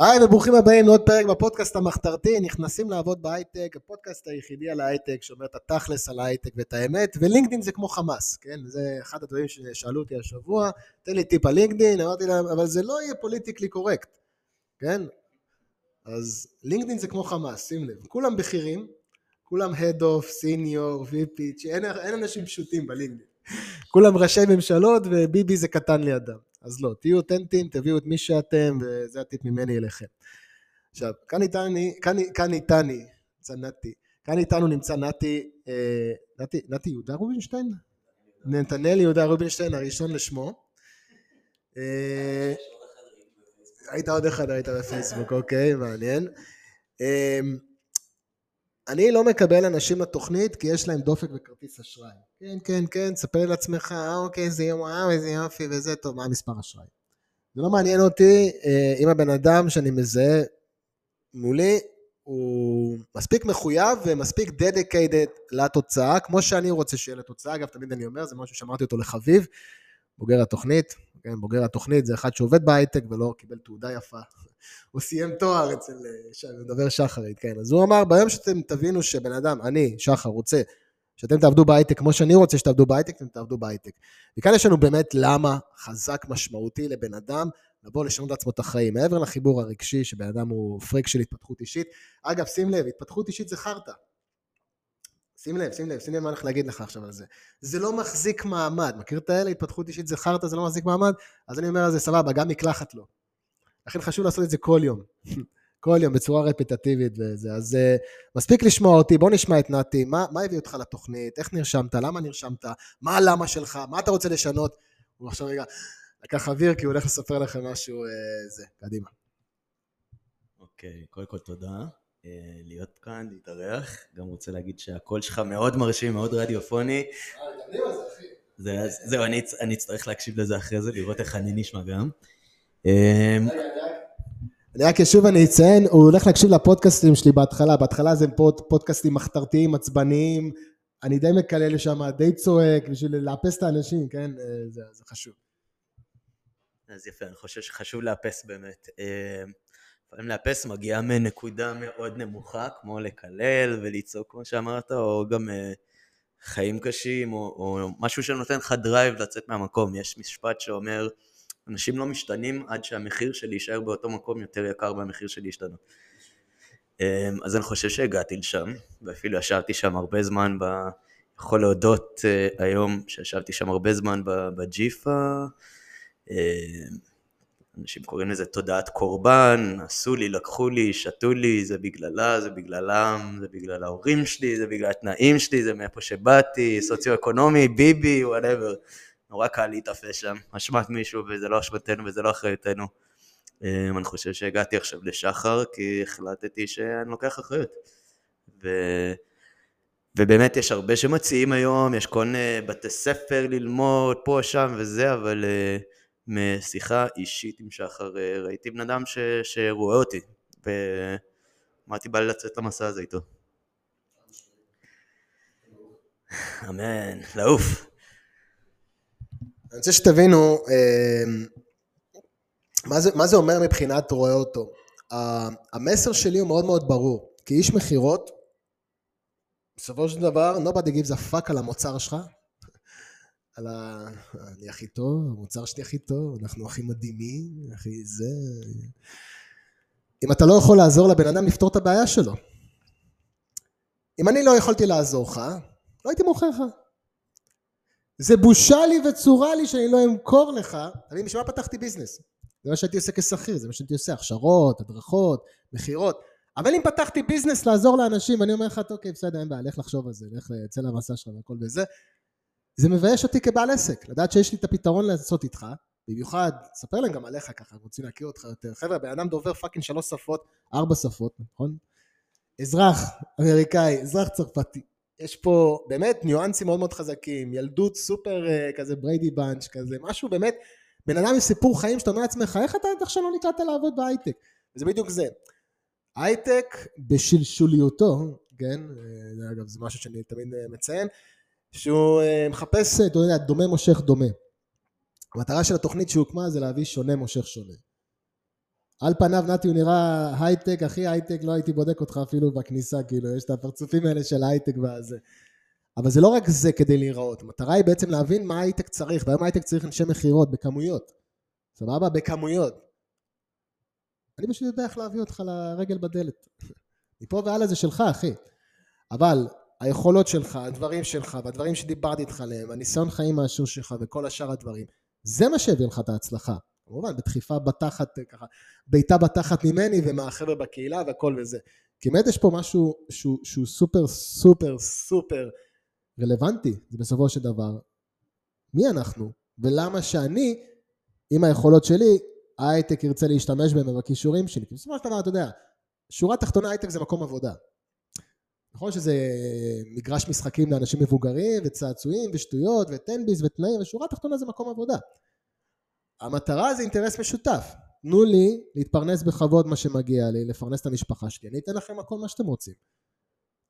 היי וברוכים הבאים לעוד פרק בפודקאסט המחתרתי, נכנסים לעבוד בהייטק, הפודקאסט היחידי על ההייטק שאומר את התכלס על ההייטק ואת האמת, ולינקדאין זה כמו חמאס, כן? זה אחד הדברים ששאלו אותי השבוע, תן לי טיפ על לינקדאין, אמרתי להם, אבל זה לא יהיה פוליטיקלי קורקט, כן? אז לינקדאין זה כמו חמאס, שים לב, כולם בכירים, כולם head of, senior, VP, אין, אין אנשים פשוטים בלינקדאין, כולם ראשי ממשלות וביבי זה קטן לידם. אז לא, תהיו אותנטיים, תביאו את מי שאתם, וזה הטיפ ממני אליכם. עכשיו, כאן איתני, כאן, כאן איתני, נמצא נתי, כאן איתנו נמצא נתי, אה, נתי, נתי יהודה רובינשטיין? נתנאל יהודה רובינשטיין, הראשון לשמו. אה, היית עוד אחד, היית בפייסבוק, אוקיי, מעניין. אה, אני לא מקבל אנשים לתוכנית כי יש להם דופק וכרטיס אשראי. כן, כן, כן, תספר לי לעצמך, אה, אוקיי, איזה יום, וואו, איזה יופי וזה, טוב, מה המספר אשראי? זה לא מעניין אותי אה, אם הבן אדם שאני מזהה מולי הוא מספיק מחויב ומספיק dedicated לתוצאה, כמו שאני רוצה שיהיה לתוצאה, אגב, תמיד אני אומר, זה משהו שאמרתי אותו לחביב, בוגר התוכנית, כן, בוגר התוכנית זה אחד שעובד בהייטק ולא קיבל תעודה יפה הוא סיים תואר אצל, אני מדבר שחרית, כן. אז הוא אמר, ביום שאתם תבינו שבן אדם, אני, שחר, רוצה שאתם תעבדו בהייטק כמו שאני רוצה שתעבדו בהייטק, אתם תעבדו בהייטק. וכאן יש לנו באמת למה חזק משמעותי לבן אדם לבוא לשנות לעצמו את החיים. מעבר לחיבור הרגשי, שבן אדם הוא פריק של התפתחות אישית. אגב, שים לב, התפתחות אישית זה חרטא. שים לב, שים לב, שים לב מה הולך להגיד לך עכשיו על זה. זה לא מחזיק מעמד. מכיר את האלה? התפתחות אישית זה חרטא, זה לא מחזיק מעמד? אז אני אומר על זה, סבבה, גם מקלחת לא. לכן חשוב לעשות את זה כל יום. כל יום בצורה רפטטיבית וזה. אז uh, מספיק לשמוע אותי, בוא נשמע את נתי, מה, מה הביא אותך לתוכנית, איך נרשמת, למה נרשמת, מה הלמה שלך, מה אתה רוצה לשנות. הוא עכשיו רגע לקח אוויר כי הוא הולך לספר לכם משהו, אה, זה, קדימה. אוקיי, קודם כל תודה. אה, להיות כאן, להתארח, גם רוצה להגיד שהקול שלך מאוד מרשים, מאוד רדיופוני. זהו, אני אצטרך להקשיב לזה אחרי זה, לראות איך אני נשמע גם. אמ, אני רק שוב אני אציין, הוא הולך להקשיב לפודקאסטים שלי בהתחלה, בהתחלה זה פוד, פודקאסטים מחתרתיים, עצבניים, אני די מקלל שם, די צועק, בשביל לאפס את האנשים, כן? אה, זה, זה חשוב. אז יפה, אני חושב שחשוב לאפס באמת. לפעמים לאפס מגיעה מנקודה מאוד נמוכה, כמו לקלל ולצעוק כמו שאמרת, או גם אה, חיים קשים, או, או משהו שנותן לך drive לצאת מהמקום. יש משפט שאומר, אנשים לא משתנים עד שהמחיר שלי יישאר באותו מקום יותר יקר מהמחיר שלי ישתנה. אמ, אז אני חושב שהגעתי לשם, ואפילו ישבתי שם הרבה זמן, ב... יכול להודות אה, היום שישבתי שם הרבה זמן בג'יפה, אמ, אנשים קוראים לזה תודעת קורבן, עשו לי, לקחו לי, שתו לי, זה בגללה, זה בגללם, זה בגלל ההורים שלי, זה בגלל התנאים שלי, זה מאיפה שבאתי, סוציו-אקונומי, ביבי, whatever. נורא קל להיתפס שם, אשמת מישהו וזה לא אשמתנו וזה לא אחריותנו. אמ, אני חושב שהגעתי עכשיו לשחר כי החלטתי שאני לוקח אחריות. ו... ובאמת יש הרבה שמציעים היום, יש כל מיני בתי ספר ללמוד פה, שם וזה, אבל uh, משיחה אישית עם שחר uh, ראיתי בן אדם ש... שרואה אותי, ואמרתי בא לי לצאת למסע הזה איתו. אמן, לעוף. אני רוצה שתבינו אמ, מה זה, מה זה אומר מבחינת רואה אותו. המסר שלי הוא מאוד מאוד ברור. כאיש מכירות, בסופו של דבר, nobody gives a fuck על המוצר שלך, על ה... אני הכי טוב, המוצר שלי הכי טוב, אנחנו הכי מדהימים, הכי זה... אם אתה לא יכול לעזור לבן אדם לפתור את הבעיה שלו. אם אני לא יכולתי לעזור לך, לא הייתי מוכר לך. זה בושה לי וצורה לי שאני לא אמכור לך, מבין, בשביל מה פתחתי ביזנס? זה מה שהייתי עושה כשכיר, זה מה שהייתי עושה, הכשרות, הדרכות, מכירות. אבל אם פתחתי ביזנס לעזור לאנשים, אני אומר לך, אוקיי, בסדר, אין בעיה, לך לחשוב על זה, לך לצא למסע שלך והכל וזה. זה מבייש אותי כבעל עסק, לדעת שיש לי את הפתרון לעשות איתך, במיוחד, ספר להם גם עליך ככה, רוצים להכיר אותך יותר. חבר'ה, בן אדם דובר fucking שלוש שפות, ארבע שפות, נכון? אזרח אמריקאי, אזרח צרפתי, יש פה באמת ניואנסים מאוד מאוד חזקים, ילדות סופר אה, כזה Brady Bunch כזה, משהו באמת, בן אדם עם סיפור חיים שאתה אומר לעצמך, איך אתה עד עכשיו לא נקראת לעבוד בהייטק? וזה בדיוק זה. הייטק בשלשוליותו, כן, אה, אגב זה משהו שאני תמיד אה, מציין, שהוא אה, מחפש, אתה יודע, דומה מושך דומה. המטרה של התוכנית שהוקמה זה להביא שונה מושך שונה. על פניו נתי הוא נראה הייטק, הכי הייטק, לא הייתי בודק אותך אפילו בכניסה, כאילו, יש את הפרצופים האלה של הייטק והזה. אבל זה לא רק זה כדי להיראות, המטרה היא בעצם להבין מה הייטק צריך, והיום הייטק צריך אנשי מכירות בכמויות. סבבה? בכמויות. אני פשוט יודע איך להביא אותך לרגל בדלת. מפה והלאה זה שלך, אחי. אבל היכולות שלך, הדברים שלך, והדברים שדיברתי איתך עליהם, הניסיון חיים מהשיעור שלך וכל השאר הדברים, זה מה שהביא לך את ההצלחה. כמובן, בדחיפה בתחת, ככה, בעיטה בתחת ממני ומהחבר'ה בקהילה והכל וזה. כי באמת יש פה משהו שהוא, שהוא סופר סופר סופר רלוונטי, זה בסופו של דבר. מי אנחנו? ולמה שאני, עם היכולות שלי, ההייטק ירצה להשתמש בהם ובכישורים שלי. כי בסופו של דבר, אתה יודע, שורה תחתונה הייטק זה מקום עבודה. נכון שזה מגרש משחקים לאנשים מבוגרים וצעצועים ושטויות וטנביס ותנאים ושורה תחתונה זה מקום עבודה. המטרה זה אינטרס משותף. תנו לי להתפרנס בכבוד מה שמגיע לי, לפרנס את המשפחה שלי, אני אתן לכם הכל מה שאתם רוצים.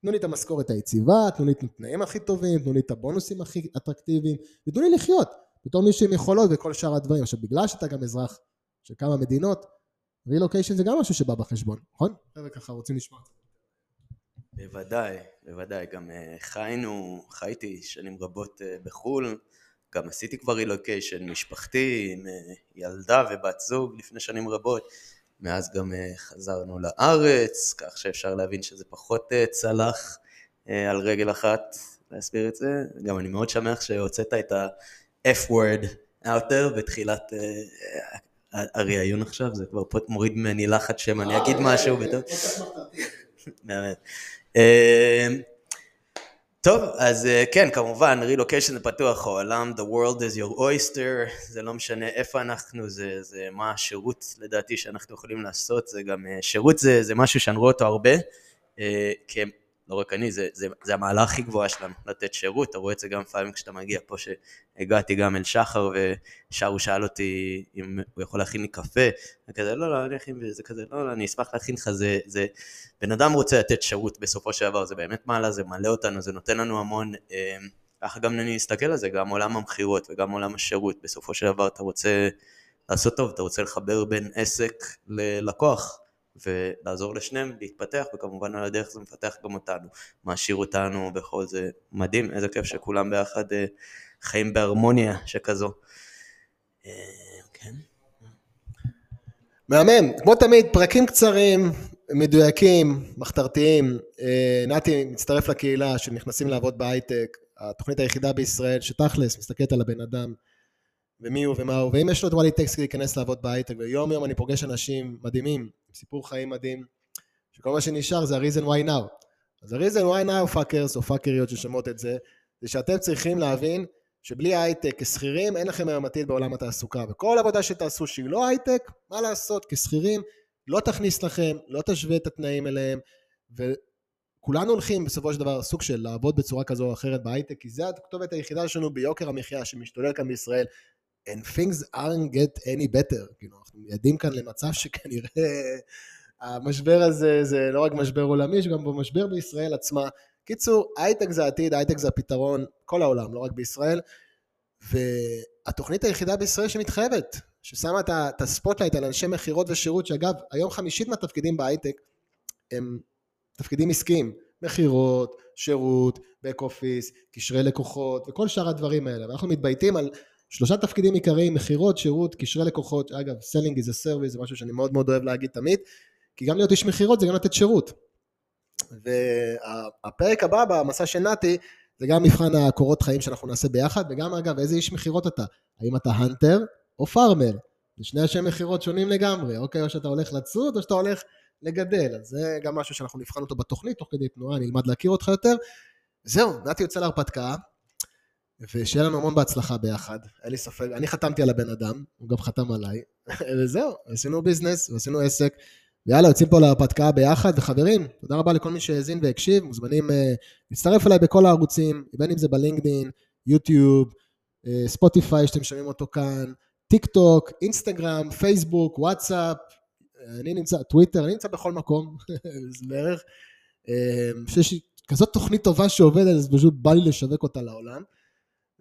תנו לי את המשכורת היציבה, תנו לי את התנאים הכי טובים, תנו לי את הבונוסים הכי אטרקטיביים, ותנו לי לחיות בתור מישהו עם יכולות וכל שאר הדברים. עכשיו בגלל שאתה גם אזרח של כמה מדינות, רילוקיישן זה גם משהו שבא בחשבון, נכון? חבר'ה ככה רוצים לשמוע. בוודאי, בוודאי, גם אה, חיינו, חייתי שנים רבות אה, בחו"ל, גם עשיתי כבר רילוקיישן משפחתי עם אה, ילדה ובת זוג לפני שנים רבות, מאז גם חזרנו לארץ, כך שאפשר להבין שזה פחות צלח על רגל אחת להסביר את זה, גם אני מאוד שמח שהוצאת את ה-F-word out there בתחילת הראיון עכשיו, זה כבר מוריד ממני לחץ שמא אני אגיד משהו. באמת. אמ, טוב, אז אה, כן, כמובן, רילוקיישן זה פתוח העולם, the world is your oyster, זה לא משנה איפה אנחנו, זה, זה מה השירות לדעתי שאנחנו יכולים לעשות, זה גם, אה, שירות זה, זה משהו שאני רואה אותו הרבה, אה, לא רק אני, זה, זה, זה המעלה הכי גבוהה שלנו, לתת שירות, אתה רואה את זה גם לפעמים כשאתה מגיע פה, שהגעתי גם אל שחר, ושר הוא שאל אותי אם הוא יכול להכין לי קפה, וכזה, לא, לא, אני אכין, וזה כזה, לא, לא, אני אשמח להכין לך, זה, זה, בן אדם רוצה לתת שירות בסופו של דבר, זה באמת מעלה, זה מלא אותנו, זה נותן לנו המון, אה, ככה גם אני אסתכל על זה, גם עולם המכירות וגם עולם השירות, בסופו של דבר אתה רוצה לעשות טוב, אתה רוצה לחבר בין עסק ללקוח. ולעזור לשניהם להתפתח, וכמובן על הדרך זה מפתח גם אותנו, מעשיר אותנו בכל זה מדהים, איזה כיף שכולם ביחד אה, חיים בהרמוניה שכזו. אה, כן. מהמם, כמו תמיד, פרקים קצרים, מדויקים, מחתרתיים. אה, נתי מצטרף לקהילה שנכנסים לעבוד בהייטק, התוכנית היחידה בישראל שתכלס מסתכלת על הבן אדם ומי הוא ומה הוא, ואם יש לו את what it takes להיכנס לעבוד בהייטק, ויום יום אני פוגש אנשים מדהימים, סיפור חיים מדהים, שכל מה שנשאר זה ה-reason why now. אז ה-reason why now fuckers או פאקריות ששומעות את זה, זה שאתם צריכים להבין שבלי הייטק כשכירים אין לכם היום עתיד בעולם התעסוקה, וכל עבודה שתעשו שהיא לא הייטק, מה לעשות, כשכירים לא תכניס לכם, לא תשווה את התנאים אליהם, וכולנו הולכים בסופו של דבר סוג של לעבוד בצורה כזו או אחרת בהייטק, כי זה הכתובת היחידה שלנו ביוקר המחיה שמשתולל כאן בישראל, and things aren't get any better, כאילו אנחנו מיידים כאן למצב שכנראה המשבר הזה זה לא רק משבר עולמי, יש גם משבר בישראל עצמה. קיצור, הייטק זה העתיד, הייטק זה הפתרון, כל העולם, לא רק בישראל, והתוכנית היחידה בישראל שמתחייבת, ששמה את ה spotlight על אנשי מכירות ושירות, שאגב, היום חמישית מהתפקידים בהייטק הם תפקידים עסקיים, מכירות, שירות, back office, קשרי לקוחות וכל שאר הדברים האלה, ואנחנו מתבייתים על שלושה תפקידים עיקריים, מכירות, שירות, קשרי לקוחות, אגב, selling is a service זה משהו שאני מאוד מאוד אוהב להגיד תמיד, כי גם להיות איש מכירות זה גם לתת שירות. והפרק הבא במסע של נתי זה גם מבחן הקורות חיים שאנחנו נעשה ביחד, וגם אגב איזה איש מכירות אתה, האם אתה הנטר או פארמר, זה שני אנשי מכירות שונים לגמרי, אוקיי, או שאתה הולך לצוד או שאתה הולך לגדל, אז זה גם משהו שאנחנו נבחן אותו בתוכנית, תוך כדי תנועה, נלמד להכיר אותך יותר. זהו, נתי יוצא להרפתקה, ושיהיה לנו המון בהצלחה ביחד, אין לי ספק, אני חתמתי על הבן אדם, הוא גם חתם עליי, וזהו, עשינו ביזנס ועשינו עסק, ויאללה, יוצאים פה להרפתקה ביחד, וחברים, תודה רבה לכל מי שהאזין והקשיב, מוזמנים uh, להצטרף אליי בכל הערוצים, בין אם זה בלינקדין, יוטיוב, אה, ספוטיפיי שאתם שומעים אותו כאן, טיק טוק, אינסטגרם, פייסבוק, וואטסאפ, אני נמצא, טוויטר, אני נמצא בכל מקום, זה בערך. אני חושב שיש כזאת תוכנית טובה שעובדת, אז פשוט בא לי לשווק אותה לעולם.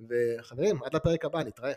וחברים, עד לפרק הבא, נתראה.